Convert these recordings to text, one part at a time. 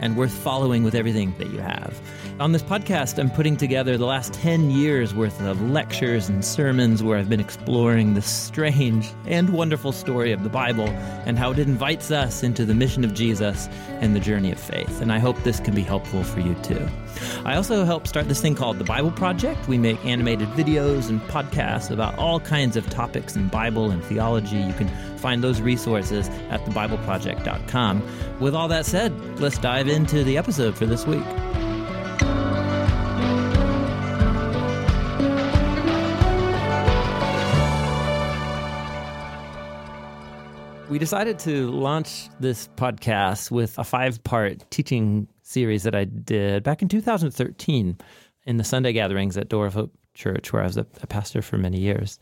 and worth following with everything that you have. On this podcast, I'm putting together the last 10 years worth of lectures and sermons where I've been exploring the strange and wonderful story of the Bible and how it invites us into the mission of Jesus and the journey of faith. And I hope this can be helpful for you too. I also help start this thing called the Bible Project. We make animated videos and podcasts about all kinds of topics in Bible and theology. You can find those resources at thebibleproject.com. With all that said, let's dive into the episode for this week. We decided to launch this podcast with a five part teaching series that I did back in 2013 in the Sunday gatherings at Door of Hope Church, where I was a, a pastor for many years.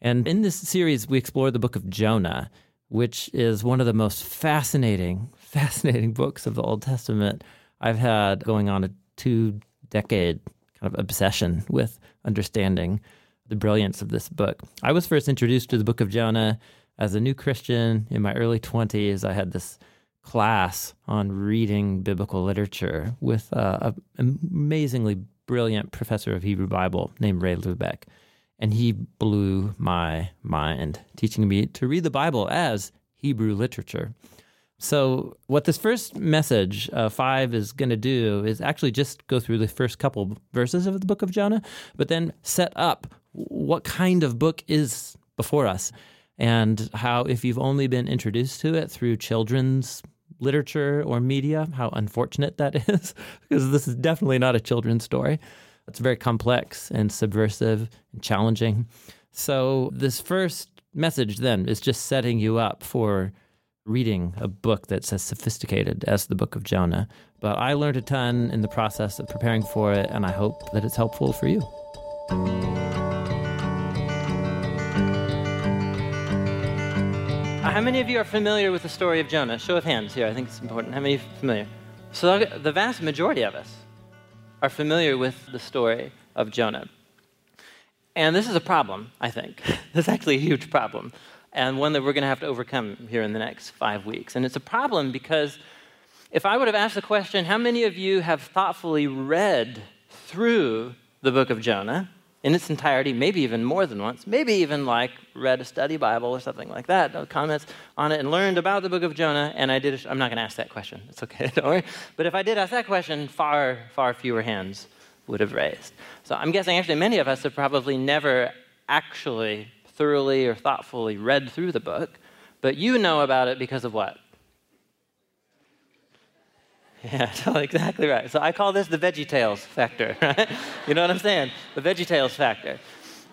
And in this series, we explore the book of Jonah, which is one of the most fascinating, fascinating books of the Old Testament. I've had going on a two decade kind of obsession with understanding the brilliance of this book. I was first introduced to the book of Jonah as a new Christian in my early 20s, I had this class on reading biblical literature with an amazingly brilliant professor of Hebrew Bible named Ray Lubeck. And he blew my mind, teaching me to read the Bible as Hebrew literature. So, what this first message, uh, five, is going to do is actually just go through the first couple verses of the book of Jonah, but then set up what kind of book is before us and how if you've only been introduced to it through children's literature or media, how unfortunate that is, because this is definitely not a children's story. It's very complex and subversive and challenging. So, this first message then is just setting you up for reading a book that's as sophisticated as the book of Jonah. But I learned a ton in the process of preparing for it, and I hope that it's helpful for you. How many of you are familiar with the story of Jonah? Show of hands here. I think it's important. How many are familiar? So, the vast majority of us are familiar with the story of Jonah. And this is a problem, I think. this is actually a huge problem, and one that we're going to have to overcome here in the next five weeks. And it's a problem because if I would have asked the question, how many of you have thoughtfully read through the book of Jonah? In its entirety, maybe even more than once, maybe even like read a study Bible or something like that, no comments on it, and learned about the book of Jonah. And I did, I'm not going to ask that question. It's okay, don't worry. But if I did ask that question, far, far fewer hands would have raised. So I'm guessing actually many of us have probably never actually thoroughly or thoughtfully read through the book, but you know about it because of what? Yeah, exactly right. So I call this the Veggie Tales factor, right? you know what I'm saying? The Veggie Tales factor.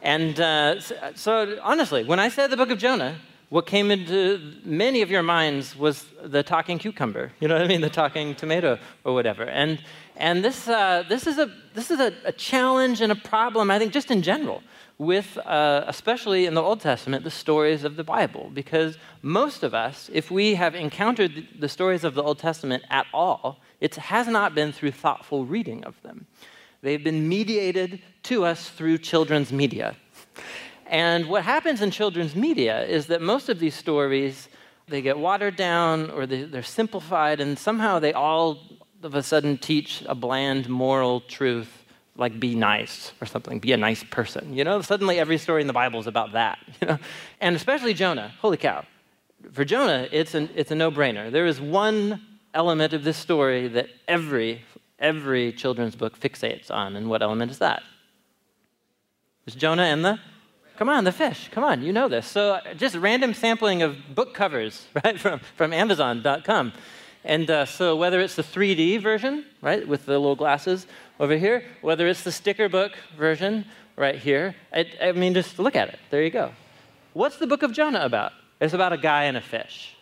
And uh, so, honestly, when I said the book of Jonah, what came into many of your minds was the talking cucumber. You know what I mean? The talking tomato or whatever. And, and this, uh, this is, a, this is a, a, challenge and a problem, I think, just in general, with, uh, especially in the Old Testament, the stories of the Bible. Because most of us, if we have encountered the stories of the Old Testament at all, it has not been through thoughtful reading of them. They've been mediated to us through children's media. And what happens in children's media is that most of these stories they get watered down or they, are simplified, and somehow they all of a sudden teach a bland moral truth like be nice or something, be a nice person. You know, suddenly every story in the Bible is about that. You know, and especially Jonah. Holy cow! For Jonah, it's an, it's a no-brainer. There is one element of this story that every, every children's book fixates on. And what element is that? It's Jonah and the Come on, the fish. Come on, you know this. So just random sampling of book covers, right, from, from Amazon.com. And uh, so whether it's the 3D version, right, with the little glasses over here, whether it's the sticker book version right here, I, I mean, just look at it. There you go. What's the book of Jonah about? It's about a guy and a fish.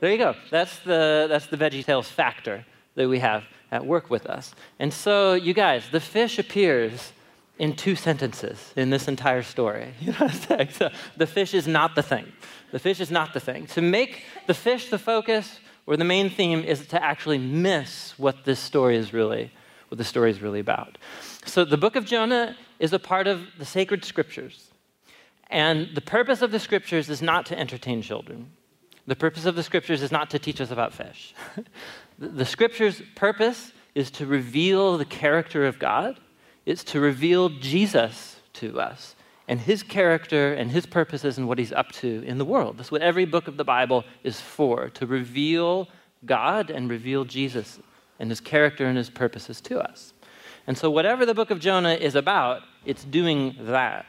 There you go. That's the, that's the VeggieTales factor that we have at work with us. And so, you guys, the fish appears in two sentences in this entire story. You know what I'm saying? So the fish is not the thing. The fish is not the thing. To make the fish the focus or the main theme is to actually miss what this story is really what the story is really about. So the book of Jonah is a part of the sacred scriptures. And the purpose of the scriptures is not to entertain children. The purpose of the scriptures is not to teach us about fish. the scriptures' purpose is to reveal the character of God, it's to reveal Jesus to us and his character and his purposes and what he's up to in the world. That's what every book of the Bible is for to reveal God and reveal Jesus and his character and his purposes to us. And so, whatever the book of Jonah is about, it's doing that.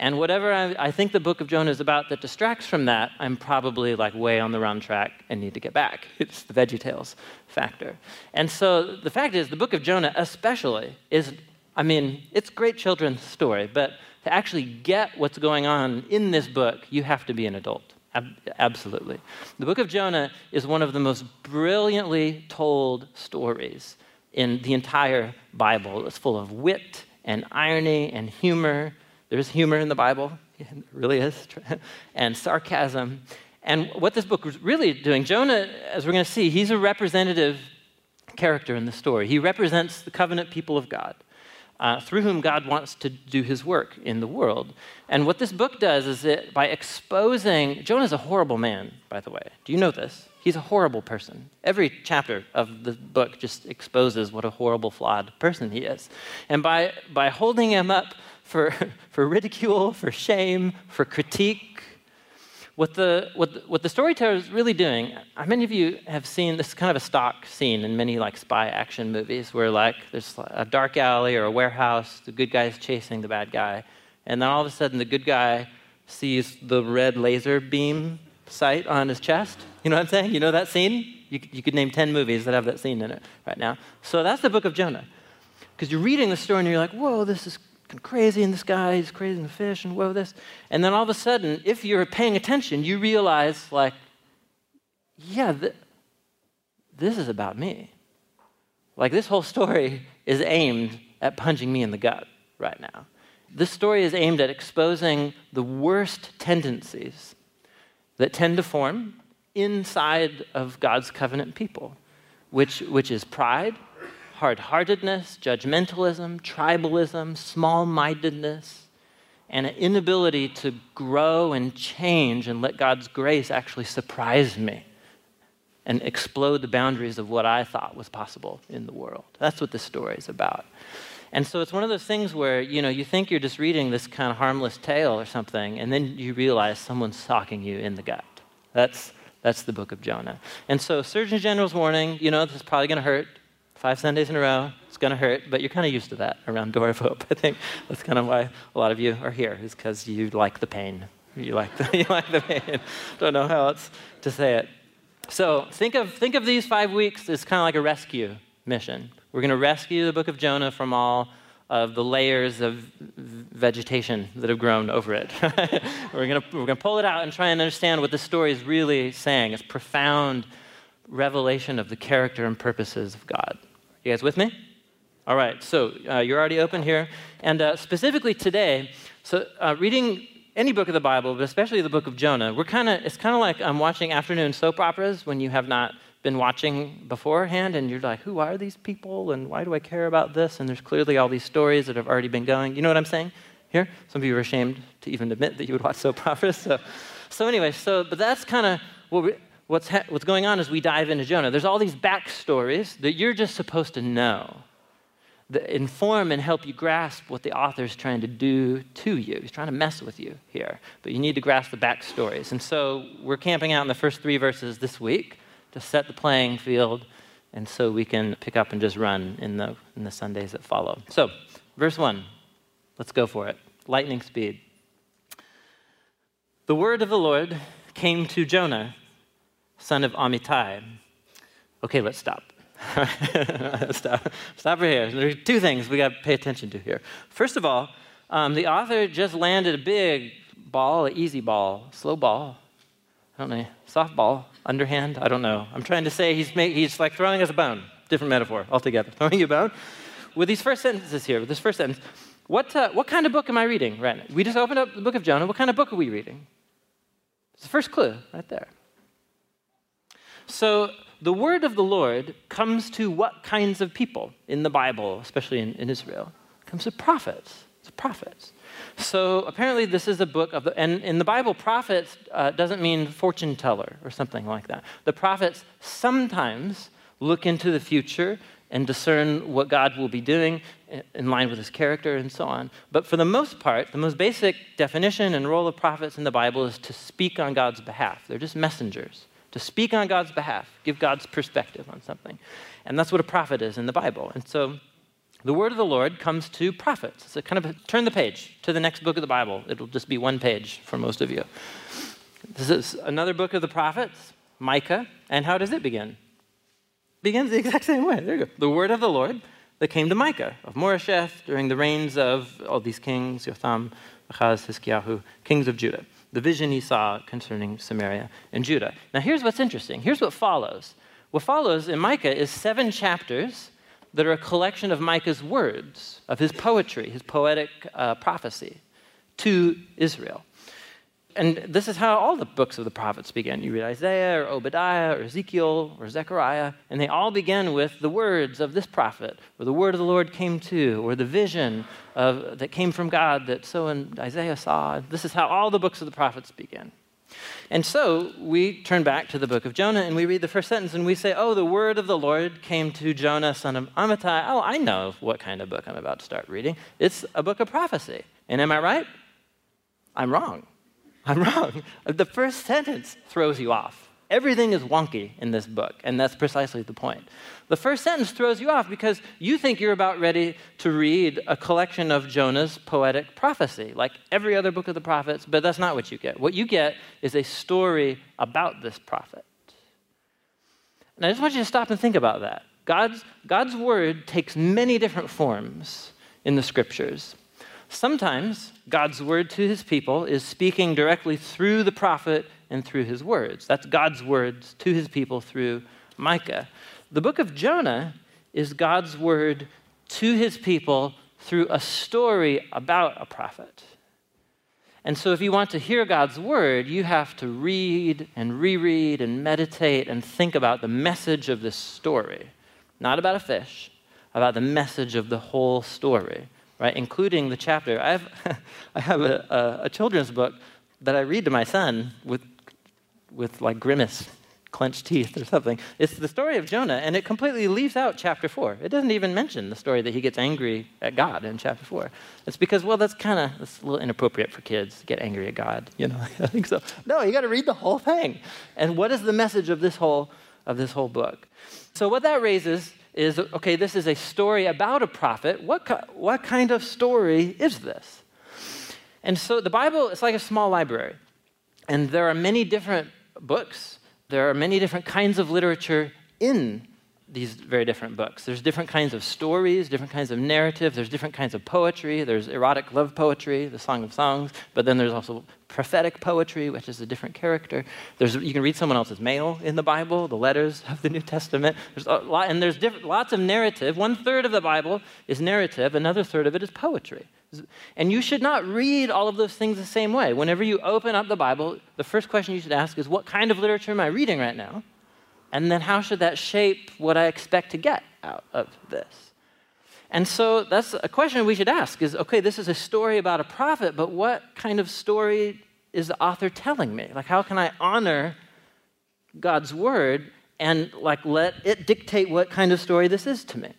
And whatever I, I, think the book of Jonah is about that distracts from that, I'm probably like way on the wrong track and need to get back. It's the VeggieTales factor. And so the fact is, the book of Jonah, especially, is, I mean, it's great children's story, but to actually get what's going on in this book, you have to be an adult. Ab- absolutely. The book of Jonah is one of the most brilliantly told stories in the entire Bible. It's full of wit and irony and humor. There's humor in the Bible, it really is, and sarcasm. And what this book was really doing, Jonah, as we're going to see, he's a representative character in the story. He represents the covenant people of God uh, through whom God wants to do his work in the world. And what this book does is that by exposing, Jonah's a horrible man, by the way. Do you know this? He's a horrible person. Every chapter of the book just exposes what a horrible, flawed person he is. And by, by holding him up for, for ridicule, for shame, for critique, what the, what, the, what the storyteller is really doing, how many of you have seen this kind of a stock scene in many like spy action movies where like there's a dark alley or a warehouse, the good guy is chasing the bad guy, and then all of a sudden the good guy sees the red laser beam sight on his chest. You know what I'm saying? You know that scene? You, you could name 10 movies that have that scene in it right now. So that's the book of Jonah. Because you're reading the story and you're like, whoa, this is crazy, and this guy is crazy in the fish, and whoa, this. And then all of a sudden, if you're paying attention, you realize, like, yeah, th- this is about me. Like, this whole story is aimed at punching me in the gut right now. This story is aimed at exposing the worst tendencies that tend to form inside of God's covenant people, which, which is pride, hard heartedness, judgmentalism, tribalism, small mindedness, and an inability to grow and change and let God's grace actually surprise me and explode the boundaries of what I thought was possible in the world. That's what this story is about. And so it's one of those things where, you know, you think you're just reading this kind of harmless tale or something, and then you realize someone's stalking you in the gut. That's, that's the book of Jonah. And so Surgeon General's warning, you know, this is probably going to hurt five Sundays in a row. It's going to hurt, but you're kind of used to that around Door of Hope. I think that's kind of why a lot of you are here, is because you like the pain. You like the, you like the pain. Don't know how else to say it. So think of, think of these five weeks as kind of like a rescue mission. We're going to rescue the book of Jonah from all of the layers of vegetation that have grown over it. we're going we're gonna pull it out and try and understand what the story is really saying. It's profound revelation of the character and purposes of God. You guys with me? All right, so uh, you're already open here. And uh, specifically today, so uh, reading any book of the Bible, but especially the book of Jonah, we're kind of, it's kind of like I'm watching afternoon soap operas when you have not been watching beforehand and you're like, who are these people and why do I care about this? And there's clearly all these stories that have already been going. You know what I'm saying here? Some of you are ashamed to even admit that you would watch soap operas. So, so anyway, so, but that's kind of what we, what's, ha- what's going on as we dive into Jonah. There's all these backstories that you're just supposed to know that inform and help you grasp what the author's trying to do to you. He's trying to mess with you here, but you need to grasp the backstories. And so we're camping out in the first three verses this week to set the playing field, and so we can pick up and just run in the, in the Sundays that follow. So, verse one, let's go for it. Lightning speed. The word of the Lord came to Jonah son of Amittai. Okay, let's stop. stop. Stop right here. There are two things we got to pay attention to here. First of all, um, the author just landed a big ball, an easy ball, slow ball. I don't know, softball, underhand. I don't know. I'm trying to say he's he's like throwing us a bone. Different metaphor altogether. Throwing you a bone. With these first sentences here, with this first sentence, what uh, what kind of book am I reading right now? We just opened up the book of Jonah. What kind of book are we reading? It's the first clue right there. So, the word of the Lord comes to what kinds of people in the Bible, especially in, in Israel? It comes to prophets. It's prophets. So apparently, this is a book of the, and in the Bible, prophets uh, doesn't mean fortune teller or something like that. The prophets sometimes look into the future and discern what God will be doing in line with his character and so on. But for the most part, the most basic definition and role of prophets in the Bible is to speak on God's behalf. They're just messengers, to speak on God's behalf, give God's perspective on something. And that's what a prophet is in the Bible. And so the word of the Lord comes to prophets. So kind of turn the page to the next book of the Bible. It'll just be one page for most of you. This is another book of the prophets, Micah. And how does it begin? begins the exact same way. There you go. The word of the Lord that came to Micah of Moresheth during the reigns of all these kings, Jotham, Achaz, Hiskiyahu, kings of Judah. The vision he saw concerning Samaria and Judah. Now, here's what's interesting. Here's what follows. What follows in Micah is seven chapters that are a collection of Micah's words, of his poetry, his poetic uh, prophecy to Israel. And this is how all the books of the prophets begin. You read Isaiah or Obadiah or Ezekiel or Zechariah, and they all begin with the words of this prophet, or the word of the Lord came to, or the vision of, that came from God that so and Isaiah saw. This is how all the books of the prophets begin. And so we turn back to the book of Jonah and we read the first sentence and we say, Oh, the word of the Lord came to Jonah, son of Amittai. Oh, I know what kind of book I'm about to start reading. It's a book of prophecy. And am I right? I'm wrong. I'm wrong. The first sentence throws you off. Everything is wonky in this book, and that's precisely the point. The first sentence throws you off because you think you're about ready to read a collection of Jonah's poetic prophecy, like every other book of the prophets, but that's not what you get. What you get is a story about this prophet. And I just want you to stop and think about that. God's, God's word takes many different forms in the scriptures. Sometimes God's word to his people is speaking directly through the prophet and through his words. That's God's words to his people through Micah. The book of Jonah is God's word to his people through a story about a prophet. And so, if you want to hear God's word, you have to read and reread and meditate and think about the message of this story. Not about a fish, about the message of the whole story right, including the chapter. I have, I have a, a, a, children's book that I read to my son with, with like grimace, clenched teeth or something. It's the story of Jonah, and it completely leaves out chapter four. It doesn't even mention the story that he gets angry at God in chapter four. It's because, well, that's kind of a little inappropriate for kids to get angry at God. You know, I think so. No, you got to read the whole thing. And what is the message of this whole of this whole book? So what that raises is okay, this is a story about a prophet. What, what kind of story is this? And so the Bible is like a small library, and there are many different books, there are many different kinds of literature in these very different books. There's different kinds of stories, different kinds of narrative, there's different kinds of poetry. There's erotic love poetry, the Song of Songs, but then there's also prophetic poetry, which is a different character. There's, you can read someone else's mail in the Bible, the letters of the New Testament. There's a lot, and there's lots of narrative. One third of the Bible is narrative, another third of it is poetry. And you should not read all of those things the same way. Whenever you open up the Bible, the first question you should ask is, What kind of literature am I reading right now? And then how should that shape what I expect to get out of this? And so that's a question we should ask is okay, this is a story about a prophet, but what kind of story is the author telling me? Like, how can I honor God's word and like let it dictate what kind of story this is to me?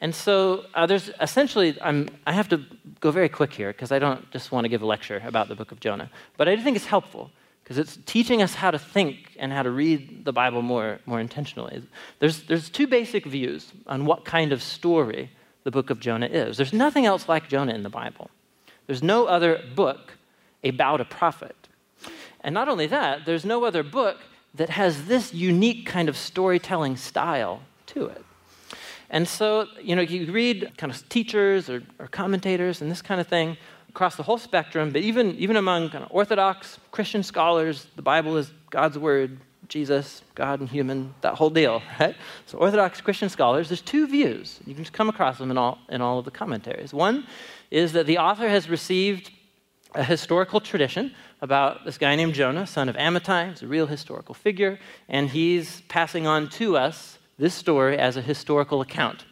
And so uh, there's essentially, I'm, I have to go very quick here because I don't just want to give a lecture about the book of Jonah, but I do think it's helpful because it's teaching us how to think and how to read the Bible more, more intentionally. There's, there's two basic views on what kind of story the book of Jonah is. There's nothing else like Jonah in the Bible, there's no other book about a prophet. And not only that, there's no other book that has this unique kind of storytelling style to it. And so, you know, you read kind of teachers or, or commentators and this kind of thing across the whole spectrum, but even, even among kind of Orthodox Christian scholars, the Bible is God's word, Jesus, God and human, that whole deal, right? So Orthodox Christian scholars, there's two views. You can just come across them in all, in all of the commentaries. One is that the author has received a historical tradition about this guy named Jonah, son of Amittai. He's a real historical figure, and he's passing on to us this story as a historical account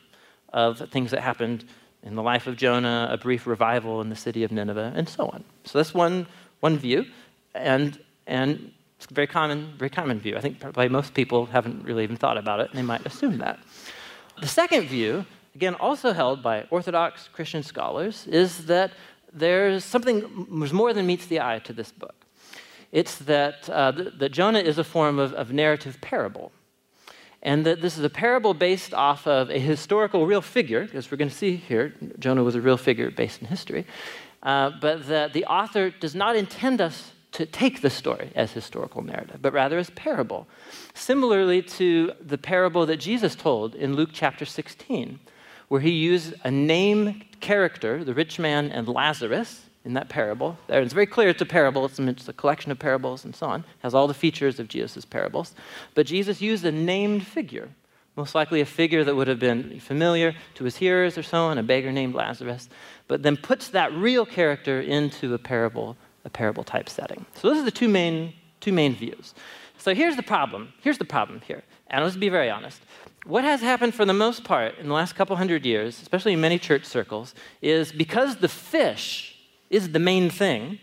of things that happened in the life of Jonah, a brief revival in the city of Nineveh, and so on. So that's one, one view, and, and it's a very common, very common view. I think probably most people haven't really even thought about it, and they might assume that. The second view, again, also held by Orthodox Christian scholars, is that there's something, there's more than meets the eye to this book. It's that, uh, that Jonah is a form of, of narrative parable and that this is a parable based off of a historical real figure, because we're going to see here, Jonah was a real figure based in history, uh, but that the author does not intend us to take the story as historical narrative, but rather as parable. Similarly to the parable that Jesus told in Luke chapter 16, where he used a name character, the rich man and Lazarus, in that parable. There, it's very clear it's a parable. It's, it's a collection of parables and so on. It has all the features of Jesus' parables. But Jesus used a named figure, most likely a figure that would have been familiar to his hearers or so on, a beggar named Lazarus, but then puts that real character into a parable, a parable type setting. So those are the two main, two main views. So here's the problem. Here's the problem here. And let's be very honest. What has happened for the most part in the last couple hundred years, especially in many church circles, is because the fish is the main thing,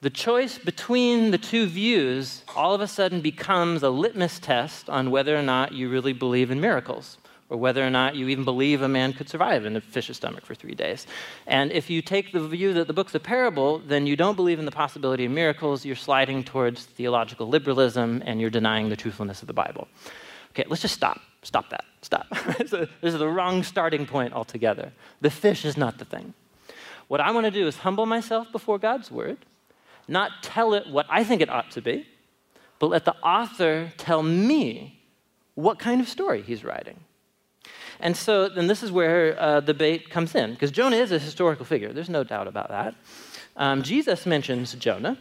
the choice between the two views all of a sudden becomes a litmus test on whether or not you really believe in miracles or whether or not you even believe a man could survive in a fish's stomach for three days. And if you take the view that the book's a parable, then you don't believe in the possibility of miracles, you're sliding towards theological liberalism and you're denying the truthfulness of the Bible. Okay, let's just stop. Stop that. Stop. this is the wrong starting point altogether. The fish is not the thing. What I want to do is humble myself before God's word, not tell it what I think it ought to be, but let the author tell me what kind of story he's writing. And so then this is where uh, the debate comes in, because Jonah is a historical figure. There's no doubt about that. Um, Jesus mentions Jonah,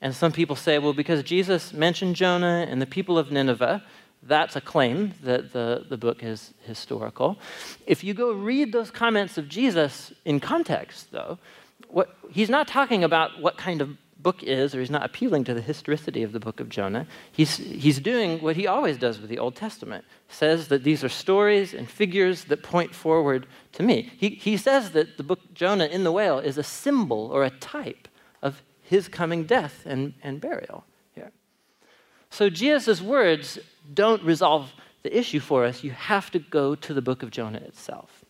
and some people say, well, because Jesus mentioned Jonah and the people of Nineveh, that's a claim that the, the book is historical. If you go read those comments of Jesus in context, though, what, he's not talking about what kind of book is, or he's not appealing to the historicity of the book of Jonah. He's, he's doing what he always does with the Old Testament says that these are stories and figures that point forward to me. He, he says that the book Jonah in the whale is a symbol or a type of his coming death and, and burial here. So Jesus' words don't resolve the issue for us, you have to go to the book of Jonah itself.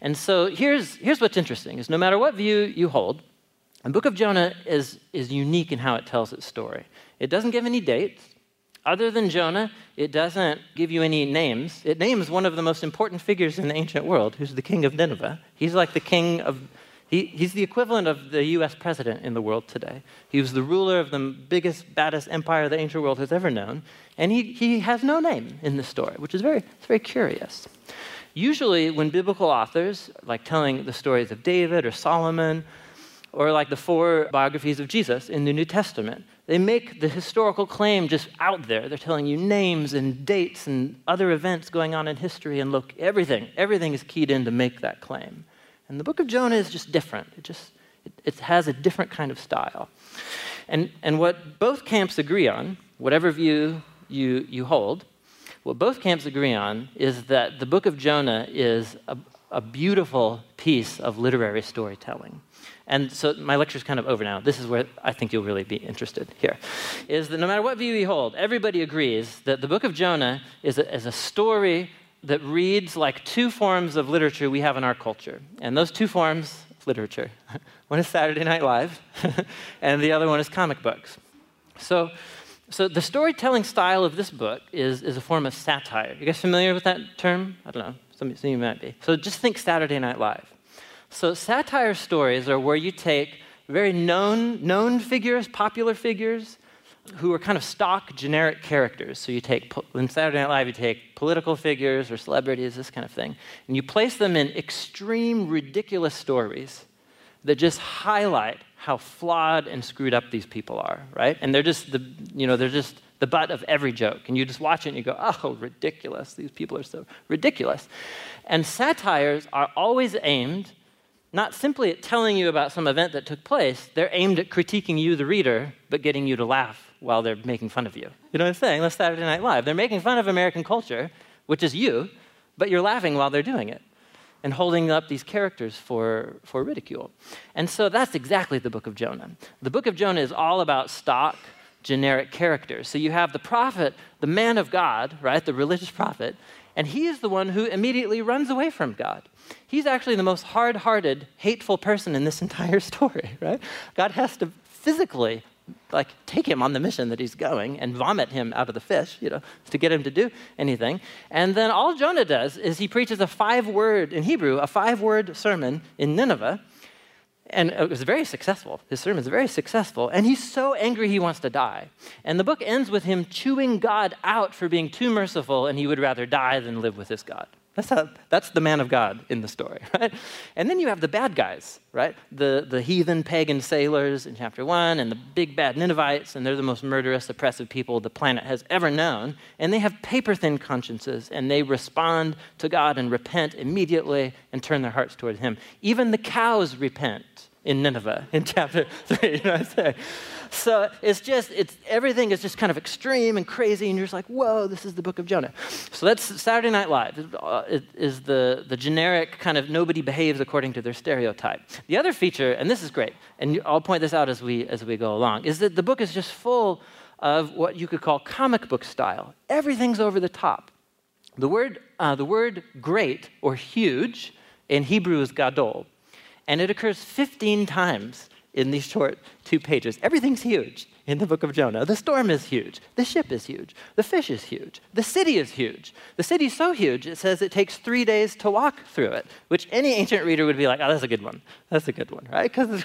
And so here's, here's what's interesting is no matter what view you hold, the book of Jonah is, is unique in how it tells its story. It doesn't give any dates. Other than Jonah, it doesn't give you any names. It names one of the most important figures in the ancient world, who's the king of Nineveh. He's like the king of he, he's the equivalent of the US president in the world today. He was the ruler of the biggest, baddest empire the ancient world has ever known. And he, he has no name in this story, which is very, it's very curious. Usually, when biblical authors, like telling the stories of David or Solomon, or like the four biographies of Jesus in the New Testament, they make the historical claim just out there. They're telling you names and dates and other events going on in history, and look, everything, everything is keyed in to make that claim. And the book of Jonah is just different. It just it, it has a different kind of style. And, and what both camps agree on, whatever view you, you hold, what both camps agree on is that the book of Jonah is a, a beautiful piece of literary storytelling. And so my lecture is kind of over now. This is where I think you'll really be interested here. Is that no matter what view you hold, everybody agrees that the book of Jonah is a, is a story that reads like two forms of literature we have in our culture. And those two forms of literature one is Saturday Night Live, and the other one is comic books. So, so the storytelling style of this book is, is a form of satire. You guys familiar with that term? I don't know. Some, some of you might be. So just think Saturday Night Live. So satire stories are where you take very known, known figures, popular figures, who are kind of stock generic characters. So you take, in Saturday Night Live, you take political figures or celebrities, this kind of thing, and you place them in extreme, ridiculous stories that just highlight how flawed and screwed up these people are, right? And they're just the, you know, they're just the butt of every joke. And you just watch it and you go, oh, ridiculous. These people are so ridiculous. And satires are always aimed not simply at telling you about some event that took place, they're aimed at critiquing you, the reader, but getting you to laugh while they're making fun of you. You know what I'm saying? That's Saturday Night Live. They're making fun of American culture, which is you, but you're laughing while they're doing it and holding up these characters for, for ridicule. And so that's exactly the book of Jonah. The book of Jonah is all about stock, generic characters. So you have the prophet, the man of God, right, the religious prophet, and he is the one who immediately runs away from God. He's actually the most hard hearted, hateful person in this entire story, right? God has to physically like take him on the mission that he's going and vomit him out of the fish, you know, to get him to do anything. And then all Jonah does is he preaches a five word, in Hebrew, a five word sermon in Nineveh. And it was very successful. His sermon is very successful. And he's so angry he wants to die. And the book ends with him chewing God out for being too merciful, and he would rather die than live with his God. That's, how, that's the man of God in the story, right? And then you have the bad guys, right? The, the heathen pagan sailors in chapter one, and the big bad Ninevites, and they're the most murderous, oppressive people the planet has ever known. And they have paper thin consciences, and they respond to God and repent immediately and turn their hearts toward Him. Even the cows repent in Nineveh in chapter three, you know what I'm saying? So it's just, it's, everything is just kind of extreme and crazy, and you're just like, whoa, this is the book of Jonah. So that's Saturday Night Live. It is the, the generic kind of nobody behaves according to their stereotype. The other feature, and this is great, and I'll point this out as we, as we go along, is that the book is just full of what you could call comic book style. Everything's over the top. The word, uh, the word great or huge in Hebrew is gadol, and it occurs 15 times in these short two pages. Everything's huge in the book of Jonah. The storm is huge. The ship is huge. The fish is huge. The city is huge. The city's so huge, it says it takes three days to walk through it, which any ancient reader would be like, oh, that's a good one. That's a good one, right? Because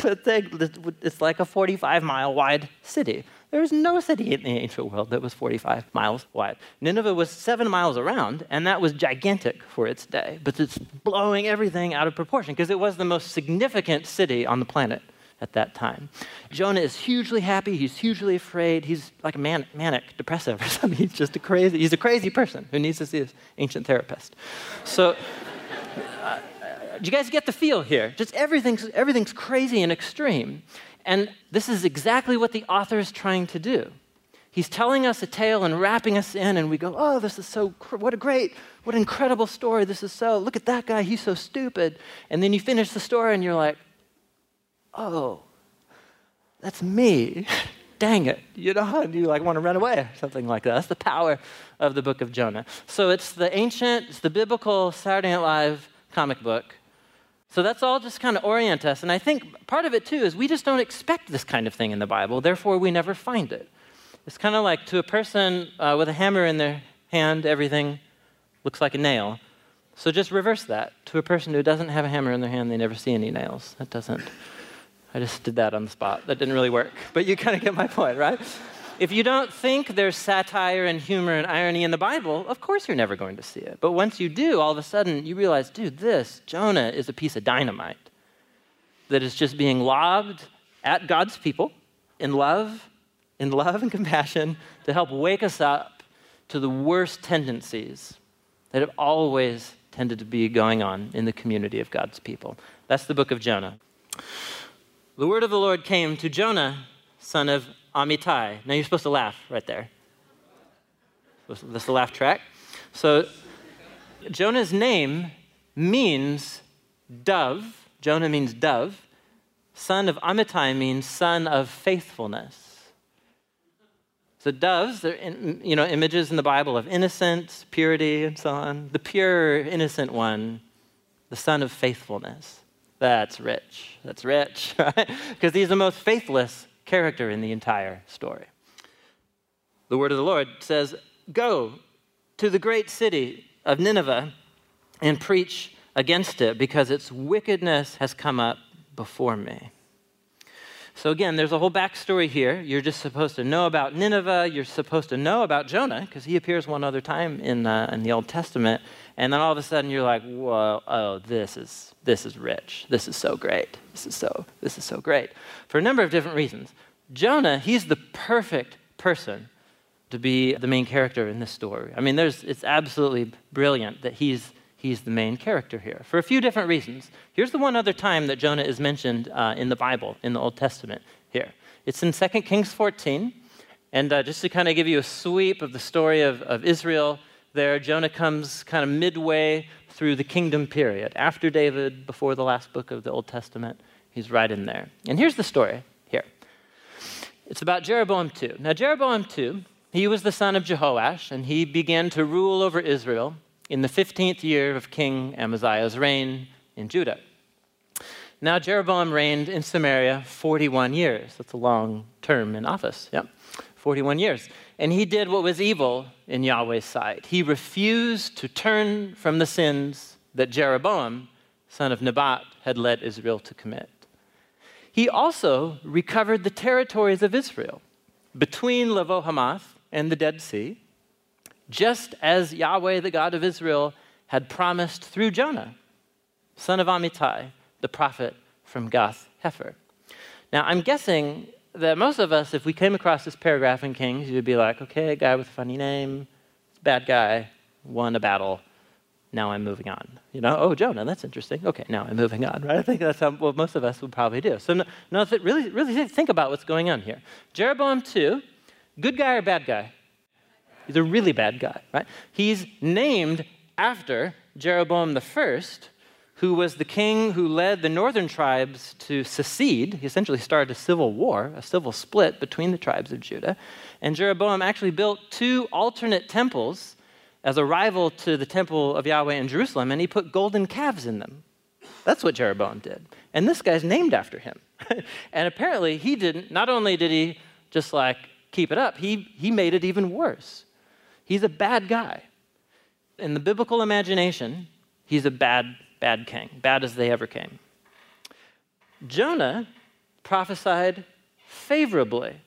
it's like a 45 mile wide city. There was no city in the ancient world that was 45 miles wide. Nineveh was seven miles around, and that was gigantic for its day, but it's blowing everything out of proportion because it was the most significant city on the planet at that time. Jonah is hugely happy. He's hugely afraid. He's like a man, manic, depressive or something. He's just a crazy, he's a crazy person who needs to see his ancient therapist. So, uh, do you guys get the feel here? Just everything's, everything's crazy and extreme. And this is exactly what the author is trying to do. He's telling us a tale and wrapping us in, and we go, Oh, this is so, what a great, what an incredible story. This is so, look at that guy, he's so stupid. And then you finish the story and you're like, oh, that's me. Dang it. You know, you like want to run away or something like that. That's the power of the book of Jonah. So it's the ancient, it's the biblical Saturday Night Live comic book. So that's all just kind of orient us. And I think part of it too is we just don't expect this kind of thing in the Bible, therefore we never find it. It's kind of like to a person uh, with a hammer in their hand, everything looks like a nail. So just reverse that. To a person who doesn't have a hammer in their hand, they never see any nails. That doesn't I just did that on the spot. That didn't really work. But you kind of get my point, right? If you don't think there's satire and humor and irony in the Bible, of course you're never going to see it. But once you do, all of a sudden you realize, dude, this, Jonah, is a piece of dynamite that is just being lobbed at God's people in love, in love and compassion to help wake us up to the worst tendencies that have always tended to be going on in the community of God's people. That's the book of Jonah. The word of the Lord came to Jonah, son of Amittai. Now you're supposed to laugh right there. That's the laugh track. So Jonah's name means dove. Jonah means dove. Son of Amittai means son of faithfulness. So doves, they're in, you know images in the Bible of innocence, purity, and so on. The pure, innocent one, the son of faithfulness. That's rich. That's rich, right? Because he's the most faithless character in the entire story. The word of the Lord says, Go to the great city of Nineveh and preach against it because its wickedness has come up before me. So, again, there's a whole backstory here. You're just supposed to know about Nineveh. You're supposed to know about Jonah because he appears one other time in, uh, in the Old Testament. And then all of a sudden you're like, whoa, oh, this is, this is rich. This is so great. This is so, this is so great. For a number of different reasons. Jonah, he's the perfect person to be the main character in this story. I mean, there's, it's absolutely brilliant that he's, he's the main character here for a few different reasons. Here's the one other time that Jonah is mentioned uh, in the Bible, in the Old Testament here. It's in 2 Kings 14. And uh, just to kind of give you a sweep of the story of, of Israel, there, Jonah comes kind of midway through the kingdom period. After David, before the last book of the Old Testament, he's right in there. And here's the story here it's about Jeroboam II. Now, Jeroboam II, he was the son of Jehoash, and he began to rule over Israel in the 15th year of King Amaziah's reign in Judah. Now, Jeroboam reigned in Samaria 41 years. That's a long term in office. Yep, 41 years. And he did what was evil in Yahweh's sight. He refused to turn from the sins that Jeroboam, son of Nebat, had led Israel to commit. He also recovered the territories of Israel between Lavo Hamath and the Dead Sea, just as Yahweh, the God of Israel, had promised through Jonah, son of Amittai the prophet from Gath Hefer. Now, I'm guessing that most of us, if we came across this paragraph in Kings, you'd be like, okay, guy with a funny name, bad guy, won a battle. Now I'm moving on. You know, oh, Jonah, that's interesting. Okay, now I'm moving on, right? I think that's how, what most of us would probably do. So, no, no really, really think about what's going on here. Jeroboam 2, good guy or bad guy? He's a really bad guy, right? He's named after Jeroboam the first, who was the king who led the northern tribes to secede. He essentially started a civil war, a civil split between the tribes of Judah. And Jeroboam actually built two alternate temples as a rival to the temple of Yahweh in Jerusalem, and he put golden calves in them. That's what Jeroboam did. And this guy's named after him. and apparently, he didn't, not only did he just like keep it up, he, he made it even worse. He's a bad guy. In the biblical imagination, he's a bad bad king, bad as they ever came. Jonah prophesied favorably,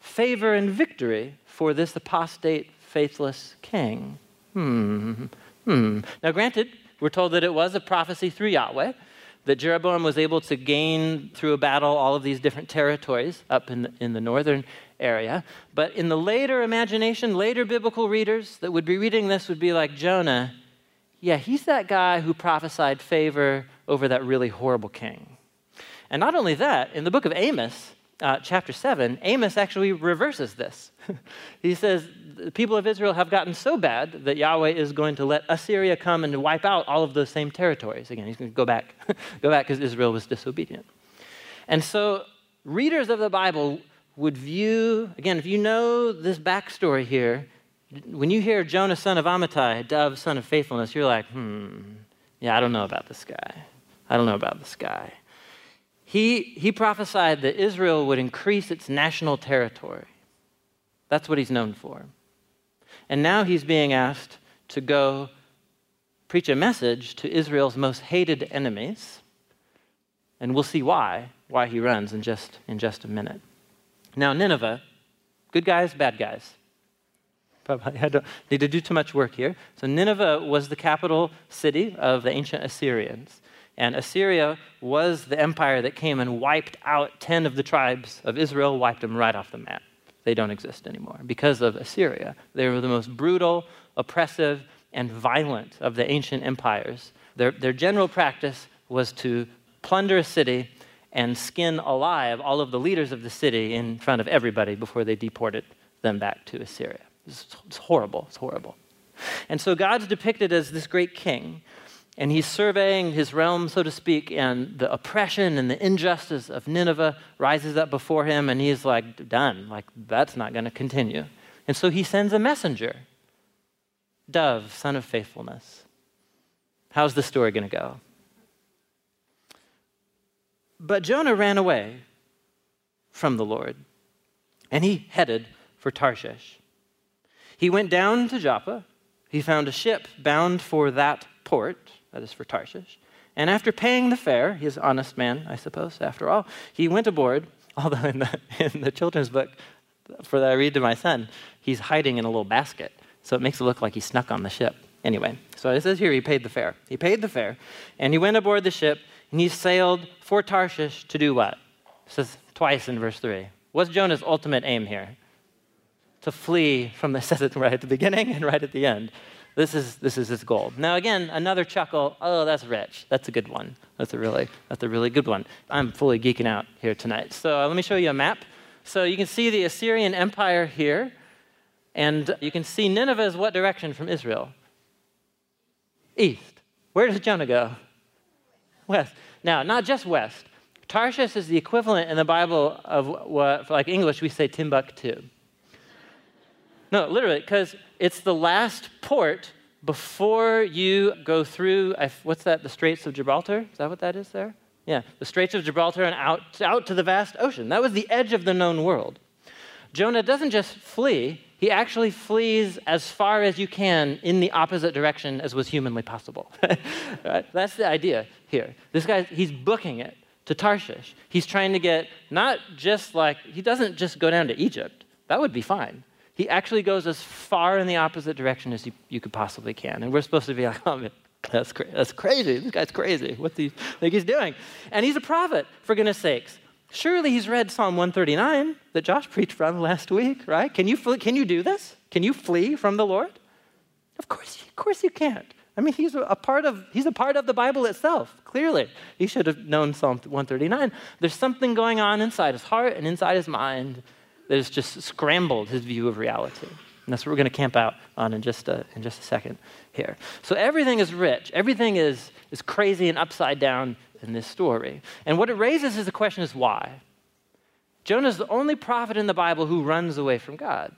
favor and victory for this apostate, faithless king. Hmm. Hmm. Now, granted, we're told that it was a prophecy through Yahweh, that Jeroboam was able to gain through a battle all of these different territories up in the, in the northern area. But in the later imagination, later biblical readers that would be reading this would be like Jonah yeah, he's that guy who prophesied favor over that really horrible king. And not only that, in the book of Amos, uh, chapter 7, Amos actually reverses this. he says, The people of Israel have gotten so bad that Yahweh is going to let Assyria come and wipe out all of those same territories. Again, he's going to go back, go back because Israel was disobedient. And so, readers of the Bible would view, again, if you know this backstory here, when you hear Jonah, son of Amittai, dove, son of faithfulness, you're like, hmm, yeah, I don't know about this guy. I don't know about this guy. He, he prophesied that Israel would increase its national territory. That's what he's known for. And now he's being asked to go preach a message to Israel's most hated enemies. And we'll see why, why he runs in just, in just a minute. Now, Nineveh, good guys, bad guys. I don't need to do too much work here. So, Nineveh was the capital city of the ancient Assyrians. And Assyria was the empire that came and wiped out 10 of the tribes of Israel, wiped them right off the map. They don't exist anymore because of Assyria. They were the most brutal, oppressive, and violent of the ancient empires. Their, their general practice was to plunder a city and skin alive all of the leaders of the city in front of everybody before they deported them back to Assyria. It's, it's horrible. It's horrible. And so God's depicted as this great king, and he's surveying his realm, so to speak, and the oppression and the injustice of Nineveh rises up before him, and he's like, done. Like, that's not going to continue. And so he sends a messenger, Dove, son of faithfulness. How's the story going to go? But Jonah ran away from the Lord, and he headed for Tarshish. He went down to Joppa. He found a ship bound for that port, that is for Tarshish. And after paying the fare, he's an honest man, I suppose, after all, he went aboard, although in the, in the children's book for that I read to my son, he's hiding in a little basket. So it makes it look like he snuck on the ship. Anyway, so it says here he paid the fare. He paid the fare, and he went aboard the ship, and he sailed for Tarshish to do what? It says twice in verse 3. What's Jonah's ultimate aim here? to flee from the, says it right at the beginning and right at the end, This is, this is his goal. Now, again, another chuckle. Oh, that's rich. That's a good one. That's a really, that's a really good one. I'm fully geeking out here tonight. So uh, let me show you a map. So you can see the Assyrian Empire here, and you can see Nineveh is what direction from Israel? East. Where does Jonah go? West. Now, not just west. Tarshish is the equivalent in the Bible of what, like English, we say Timbuktu. No, literally, because it's the last port before you go through, what's that, the Straits of Gibraltar? Is that what that is there? Yeah, the Straits of Gibraltar and out, out to the vast ocean. That was the edge of the known world. Jonah doesn't just flee, he actually flees as far as you can in the opposite direction as was humanly possible. right? That's the idea here. This guy, he's booking it to Tarshish. He's trying to get not just like, he doesn't just go down to Egypt. That would be fine he actually goes as far in the opposite direction as you, you could possibly can. And we're supposed to be like, oh, man, that's, cra- that's crazy. This guy's crazy. What do you think he's doing? And he's a prophet, for goodness sakes. Surely he's read Psalm 139 that Josh preached from last week, right? Can you, flee, can you do this? Can you flee from the Lord? Of course, of course you can't. I mean, he's a part of he's a part of the Bible itself. Clearly, he should have known Psalm 139. There's something going on inside his heart and inside his mind that has just scrambled his view of reality. And that's what we're going to camp out on in just a, in just a second here. So everything is rich, everything is, is crazy and upside down in this story. And what it raises is the question is why? Jonah is the only prophet in the Bible who runs away from God.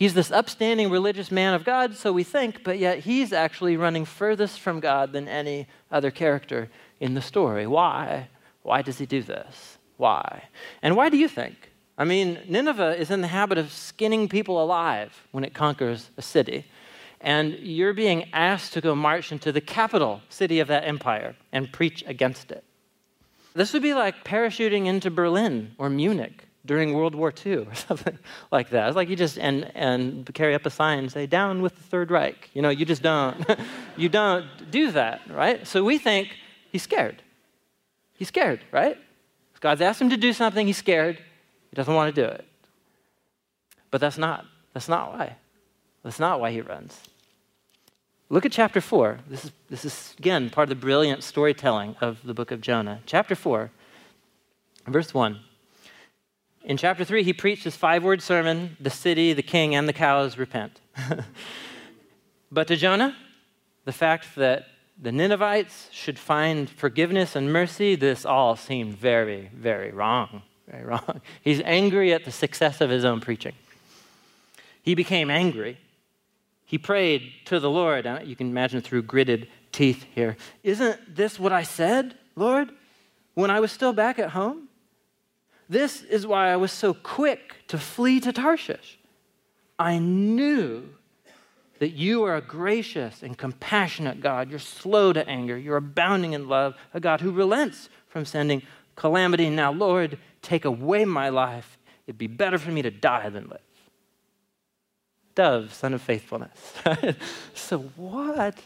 He's this upstanding religious man of God, so we think, but yet he's actually running furthest from God than any other character in the story. Why? Why does he do this? Why? And why do you think? I mean, Nineveh is in the habit of skinning people alive when it conquers a city. And you're being asked to go march into the capital city of that empire and preach against it. This would be like parachuting into Berlin or Munich during World War II or something like that. It's like you just and and carry up a sign and say "Down with the Third Reich." You know, you just don't you don't do that, right? So we think he's scared. He's scared, right? God's asked him to do something. He's scared. He doesn't want to do it. But that's not. That's not why. That's not why he runs. Look at chapter 4. This is, this is, again, part of the brilliant storytelling of the book of Jonah. Chapter 4, verse 1. In chapter 3, he preached his five word sermon the city, the king, and the cows repent. but to Jonah, the fact that the Ninevites should find forgiveness and mercy, this all seemed very, very wrong. Very wrong. He's angry at the success of his own preaching. He became angry. He prayed to the Lord. You can imagine through gritted teeth here. Isn't this what I said, Lord, when I was still back at home? This is why I was so quick to flee to Tarshish. I knew that you are a gracious and compassionate God. You're slow to anger. You're abounding in love, a God who relents from sending calamity. Now, Lord, take away my life, it'd be better for me to die than live. Dove, son of faithfulness. so what?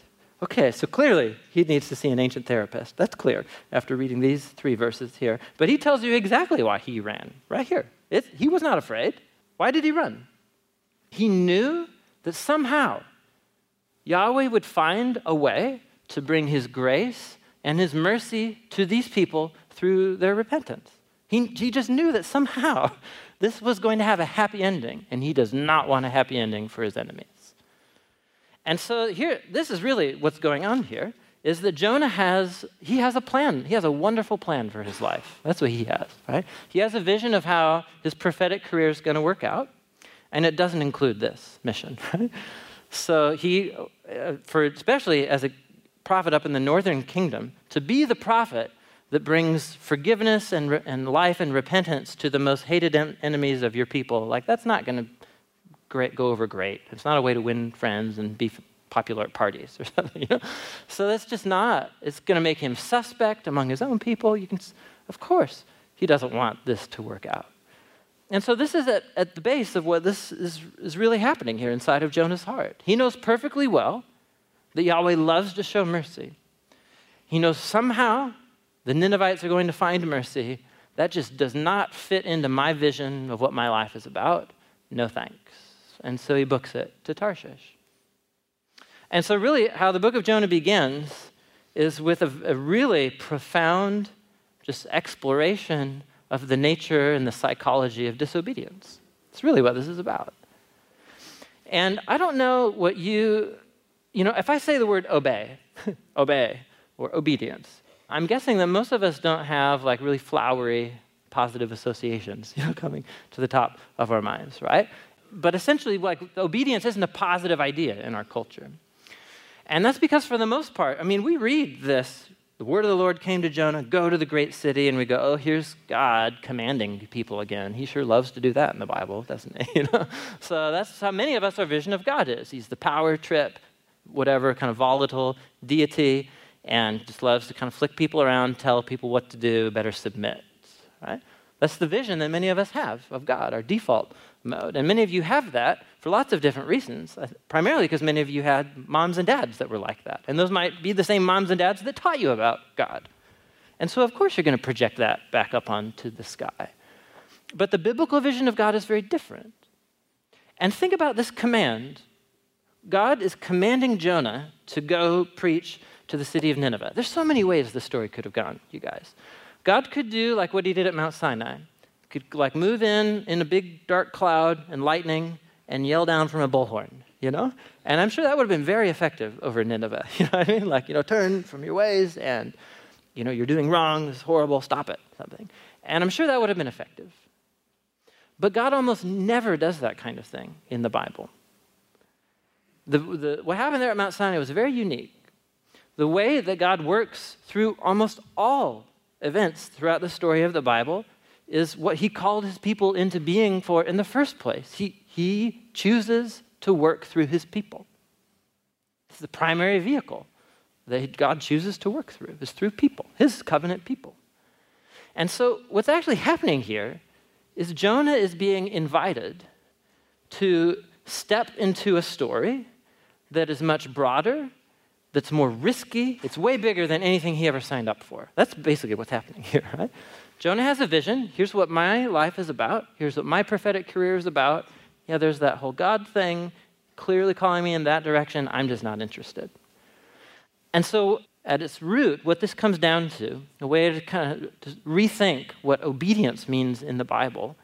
Okay, so clearly he needs to see an ancient therapist. That's clear after reading these three verses here. But he tells you exactly why he ran, right here. He was not afraid. Why did he run? He knew that somehow Yahweh would find a way to bring his grace and his mercy to these people through their repentance. He, he just knew that somehow this was going to have a happy ending, and he does not want a happy ending for his enemies. And so here, this is really what's going on here, is that Jonah has, he has a plan. He has a wonderful plan for his life. That's what he has, right? He has a vision of how his prophetic career is going to work out, and it doesn't include this mission, right? So he, uh, for especially as a prophet up in the northern kingdom, to be the prophet that brings forgiveness and, and life and repentance to the most hated en- enemies of your people, like that's not going to go over great. It's not a way to win friends and be popular at parties or something. You know? So that's just not. It's going to make him suspect among his own people. You can, of course, he doesn't want this to work out. And so this is at, at the base of what this is, is really happening here inside of Jonah's heart. He knows perfectly well that Yahweh loves to show mercy. He knows somehow the Ninevites are going to find mercy. That just does not fit into my vision of what my life is about. No thanks. And so he books it to Tarshish. And so, really, how the book of Jonah begins is with a, a really profound just exploration of the nature and the psychology of disobedience. It's really what this is about. And I don't know what you, you know, if I say the word obey, obey, or obedience, I'm guessing that most of us don't have like really flowery positive associations, you know, coming to the top of our minds, right? But essentially, like obedience isn't a positive idea in our culture. And that's because, for the most part, I mean, we read this the word of the Lord came to Jonah, go to the great city, and we go, oh, here's God commanding people again. He sure loves to do that in the Bible, doesn't he? you know? So that's how many of us, our vision of God is. He's the power trip, whatever, kind of volatile deity, and just loves to kind of flick people around, tell people what to do, better submit, right? That's the vision that many of us have of God, our default mode. And many of you have that for lots of different reasons, uh, primarily because many of you had moms and dads that were like that. And those might be the same moms and dads that taught you about God. And so, of course, you're going to project that back up onto the sky. But the biblical vision of God is very different. And think about this command God is commanding Jonah to go preach to the city of Nineveh. There's so many ways the story could have gone, you guys. God could do like what he did at Mount Sinai could like move in in a big dark cloud and lightning and yell down from a bullhorn, you know? And I'm sure that would have been very effective over Nineveh. You know what I mean? Like, you know, turn from your ways and, you know, you're doing wrong, it's horrible, stop it, something. And I'm sure that would have been effective. But God almost never does that kind of thing in the Bible. The, the, what happened there at Mount Sinai was very unique. The way that God works through almost all events throughout the story of the Bible is what he called his people into being for in the first place. He, he chooses to work through his people. It's the primary vehicle that God chooses to work through, is through people, his covenant people. And so, what's actually happening here is Jonah is being invited to step into a story that is much broader, that's more risky, it's way bigger than anything he ever signed up for. That's basically what's happening here, right? Jonah has a vision. Here's what my life is about. Here's what my prophetic career is about. Yeah, there's that whole God thing clearly calling me in that direction. I'm just not interested. And so, at its root, what this comes down to, a way to kind of to rethink what obedience means in the Bible,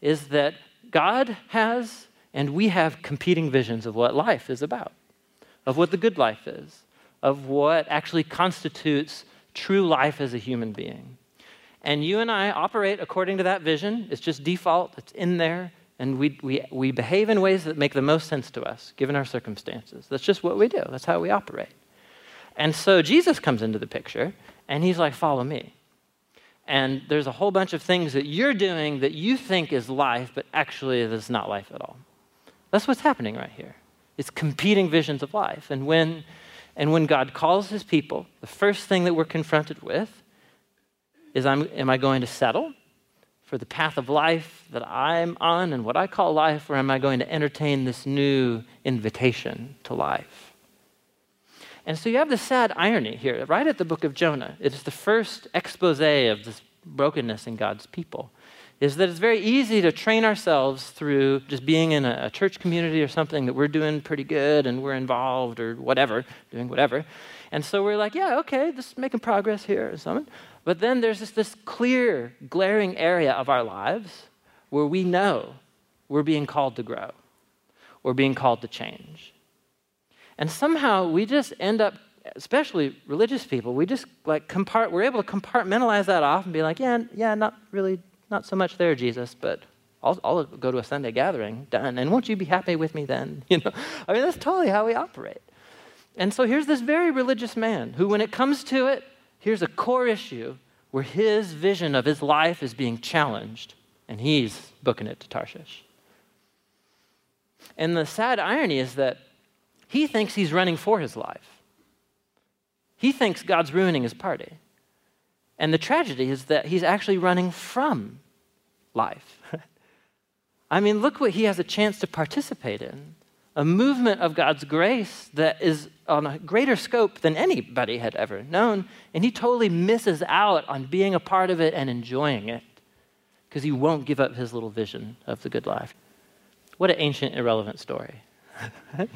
is that God has and we have competing visions of what life is about, of what the good life is, of what actually constitutes true life as a human being. And you and I operate according to that vision. It's just default, it's in there. And we, we, we behave in ways that make the most sense to us, given our circumstances. That's just what we do, that's how we operate. And so Jesus comes into the picture, and he's like, Follow me. And there's a whole bunch of things that you're doing that you think is life, but actually is not life at all. That's what's happening right here. It's competing visions of life. And when, and when God calls his people, the first thing that we're confronted with is I'm, am I going to settle for the path of life that I'm on and what I call life, or am I going to entertain this new invitation to life? And so you have the sad irony here, right at the book of Jonah. It is the first expose of this brokenness in God's people. Is that it's very easy to train ourselves through just being in a, a church community or something that we're doing pretty good and we're involved or whatever, doing whatever. And so we're like, yeah, okay, just making progress here or something. But then there's this, this clear, glaring area of our lives where we know we're being called to grow, we're being called to change. And somehow we just end up, especially religious people, we just like compart, we're able to compartmentalize that off and be like, yeah, yeah, not really, not so much there, Jesus, but I'll, I'll go to a Sunday gathering, done. And won't you be happy with me then? You know, I mean, that's totally how we operate. And so here's this very religious man who, when it comes to it, here's a core issue where his vision of his life is being challenged, and he's booking it to Tarshish. And the sad irony is that he thinks he's running for his life. He thinks God's ruining his party. And the tragedy is that he's actually running from life. I mean, look what he has a chance to participate in a movement of God's grace that is on a greater scope than anybody had ever known. And he totally misses out on being a part of it and enjoying it because he won't give up his little vision of the good life. What an ancient, irrelevant story.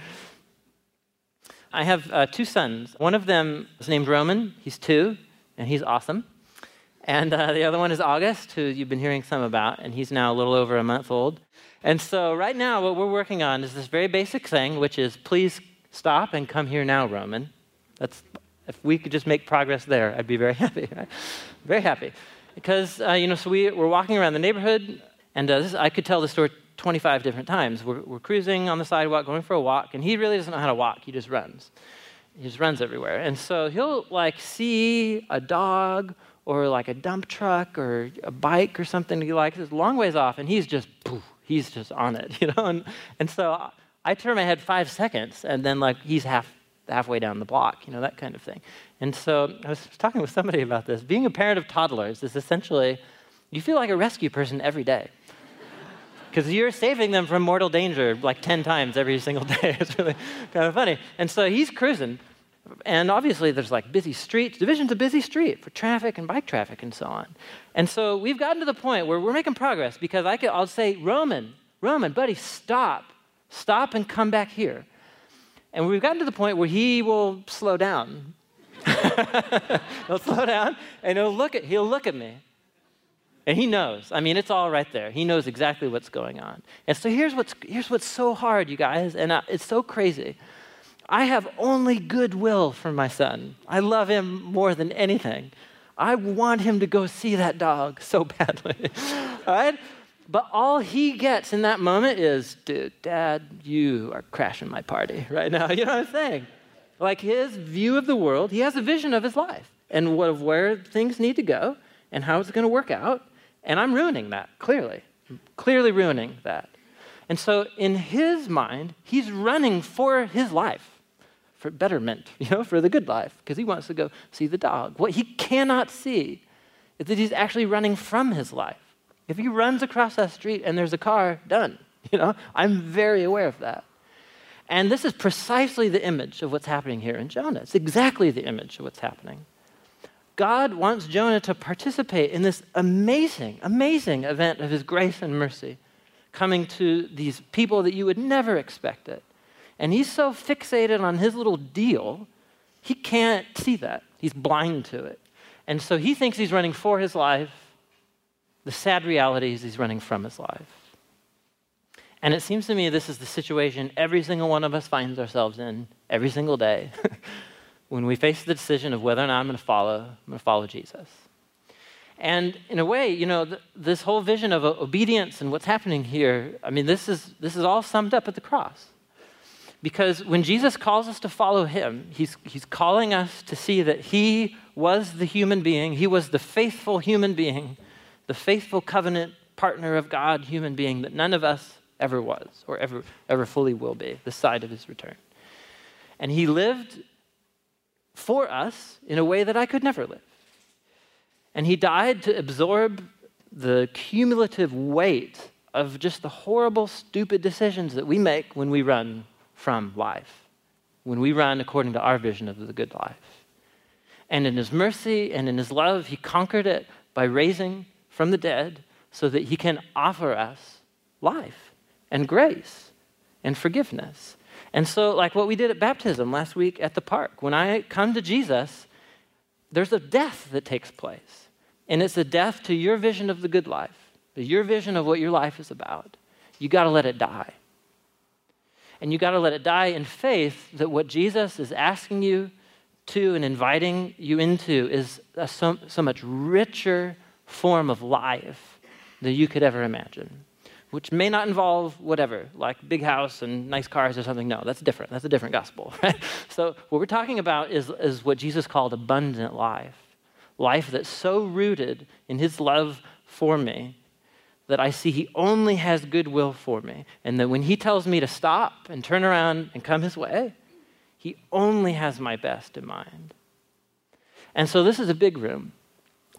I have uh, two sons. One of them is named Roman. He's two, and he's awesome. And uh, the other one is August, who you've been hearing some about, and he's now a little over a month old. And so, right now, what we're working on is this very basic thing, which is please stop and come here now, Roman. That's, if we could just make progress there, I'd be very happy. Right? Very happy. Because, uh, you know, so we, we're walking around the neighborhood, and uh, this, I could tell the story 25 different times. We're, we're cruising on the sidewalk, going for a walk, and he really doesn't know how to walk. He just runs. He just runs everywhere. And so he'll, like, see a dog or like a dump truck or a bike or something he likes. It's a long ways off, and he's just, poof, he's just on it, you know? And, and so I turn my head five seconds, and then like he's half, halfway down the block, you know, that kind of thing. And so I was talking with somebody about this. Being a parent of toddlers is essentially, you feel like a rescue person every day. Because you're saving them from mortal danger like 10 times every single day. it's really kind of funny. And so he's cruising, and obviously, there's like busy streets. Division's a busy street for traffic and bike traffic and so on. And so we've gotten to the point where we're making progress because I could, I'll say, Roman, Roman, buddy, stop. Stop and come back here. And we've gotten to the point where he will slow down. he'll slow down and he'll look at, he'll look at me. And he knows. I mean, it's all right there. He knows exactly what's going on. And so here's what's, here's what's so hard, you guys, and uh, it's so crazy. I have only goodwill for my son. I love him more than anything. I want him to go see that dog so badly. all right? But all he gets in that moment is, dude, dad, you are crashing my party right now. You know what I'm saying? Like his view of the world, he has a vision of his life and what, of where things need to go and how it's going to work out. And I'm ruining that, clearly. clearly ruining that. And so in his mind, he's running for his life for betterment, you know, for the good life, because he wants to go see the dog. What he cannot see is that he's actually running from his life. If he runs across that street and there's a car, done. You know, I'm very aware of that. And this is precisely the image of what's happening here in Jonah. It's exactly the image of what's happening. God wants Jonah to participate in this amazing, amazing event of his grace and mercy coming to these people that you would never expect it. And he's so fixated on his little deal, he can't see that. He's blind to it. And so he thinks he's running for his life. The sad reality is he's running from his life. And it seems to me this is the situation every single one of us finds ourselves in every single day when we face the decision of whether or not I'm going to follow, I'm going to follow Jesus. And in a way, you know, th- this whole vision of uh, obedience and what's happening here, I mean, this is, this is all summed up at the cross. Because when Jesus calls us to follow him, he's, he's calling us to see that he was the human being, he was the faithful human being, the faithful covenant partner of God human being that none of us ever was or ever, ever fully will be, the side of his return. And he lived for us in a way that I could never live. And he died to absorb the cumulative weight of just the horrible, stupid decisions that we make when we run from life when we run according to our vision of the good life. And in his mercy and in his love, he conquered it by raising from the dead so that he can offer us life and grace and forgiveness. And so, like what we did at baptism last week at the park, when I come to Jesus, there's a death that takes place. And it's a death to your vision of the good life, your vision of what your life is about. You got to let it die. And you got to let it die in faith that what Jesus is asking you to and inviting you into is a so, so much richer form of life than you could ever imagine, which may not involve whatever, like big house and nice cars or something. No, that's different. That's a different gospel, right? So, what we're talking about is, is what Jesus called abundant life life that's so rooted in his love for me that I see He only has goodwill for me. And that when He tells me to stop and turn around and come His way, He only has my best in mind. And so this is a big room.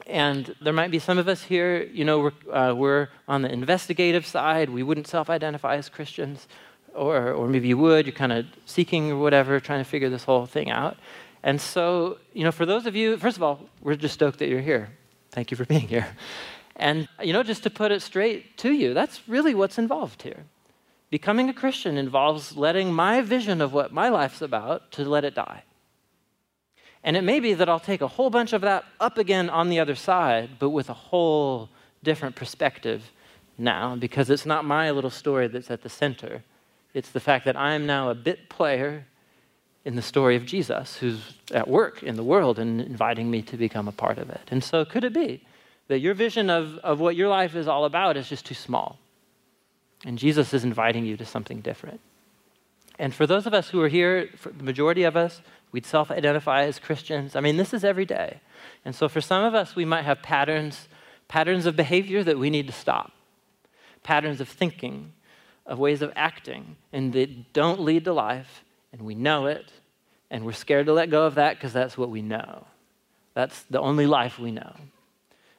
And there might be some of us here, you know, we're, uh, we're on the investigative side. We wouldn't self identify as Christians, or, or maybe you would. You're kind of seeking or whatever, trying to figure this whole thing out. And so, you know, for those of you, first of all, we're just stoked that you're here. Thank you for being here. And, you know, just to put it straight to you, that's really what's involved here. becoming a Christian involves letting my vision of what my life's about to let it die. And it may be that I'll take a whole bunch of that up again on the other side, but with a whole different perspective now, because it's not my little story that's at the center. It's the fact that I am now a bit player in the story of Jesus, who's at work in the world and inviting me to become a part of it. And so, could it be that your vision of, of what your life is all about is just too small? And Jesus is inviting you to something different. And for those of us who are here, for the majority of us, we'd self identify as Christians. I mean, this is every day. And so for some of us, we might have patterns, patterns of behavior that we need to stop, patterns of thinking, of ways of acting, and that don't lead to life, and we know it, and we're scared to let go of that because that's what we know. That's the only life we know.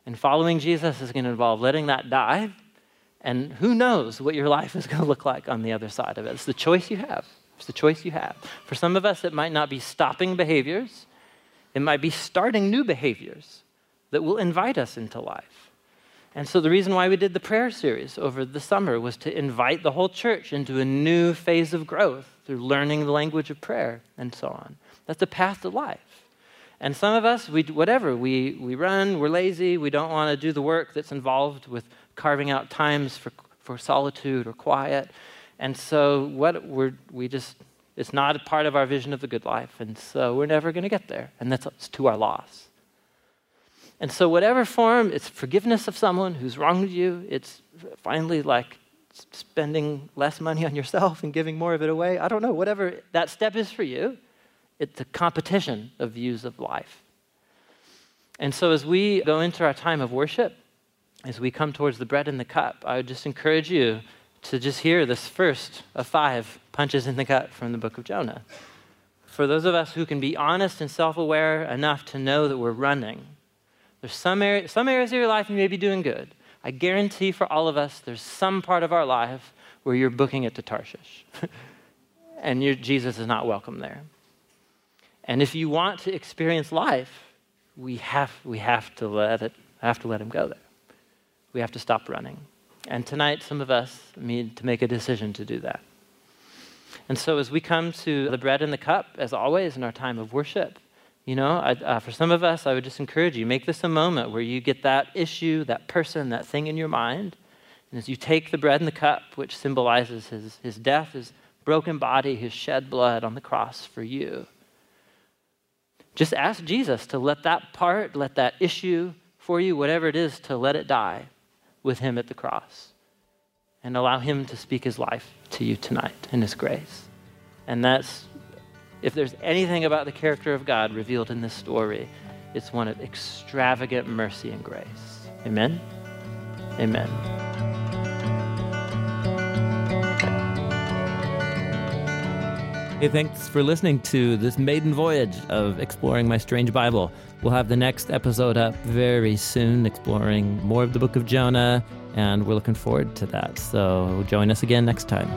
And following Jesus is going to involve letting that die, and who knows what your life is going to look like on the other side of it. It's the choice you have. It's the choice you have. For some of us, it might not be stopping behaviors, it might be starting new behaviors that will invite us into life. And so, the reason why we did the prayer series over the summer was to invite the whole church into a new phase of growth through learning the language of prayer and so on. That's the path to life. And some of us, we, whatever, we, we run, we're lazy, we don't want to do the work that's involved with carving out times for, for solitude or quiet. And so what we're, we just, it's not a part of our vision of the good life. And so we're never going to get there. And that's to our loss. And so, whatever form, it's forgiveness of someone who's wronged you, it's finally like spending less money on yourself and giving more of it away. I don't know, whatever that step is for you, it's a competition of views of life. And so, as we go into our time of worship, as we come towards the bread and the cup, I would just encourage you to just hear this first of five punches in the gut from the book of Jonah. For those of us who can be honest and self aware enough to know that we're running, there's some, area, some areas of your life you may be doing good. I guarantee for all of us, there's some part of our life where you're booking it to Tarshish. and Jesus is not welcome there. And if you want to experience life, we have, we have to let it, have to let him go there. We have to stop running. And tonight, some of us need to make a decision to do that. And so, as we come to the bread and the cup, as always, in our time of worship, you know, I, uh, for some of us, I would just encourage you make this a moment where you get that issue, that person, that thing in your mind. And as you take the bread and the cup, which symbolizes his, his death, his broken body, his shed blood on the cross for you, just ask Jesus to let that part, let that issue for you, whatever it is, to let it die with him at the cross and allow him to speak his life to you tonight in his grace. And that's, if there's anything about the character of God revealed in this story, it's one of extravagant mercy and grace. Amen? Amen. Hey, thanks for listening to this maiden voyage of exploring my strange Bible. We'll have the next episode up very soon, exploring more of the book of Jonah, and we're looking forward to that. So join us again next time.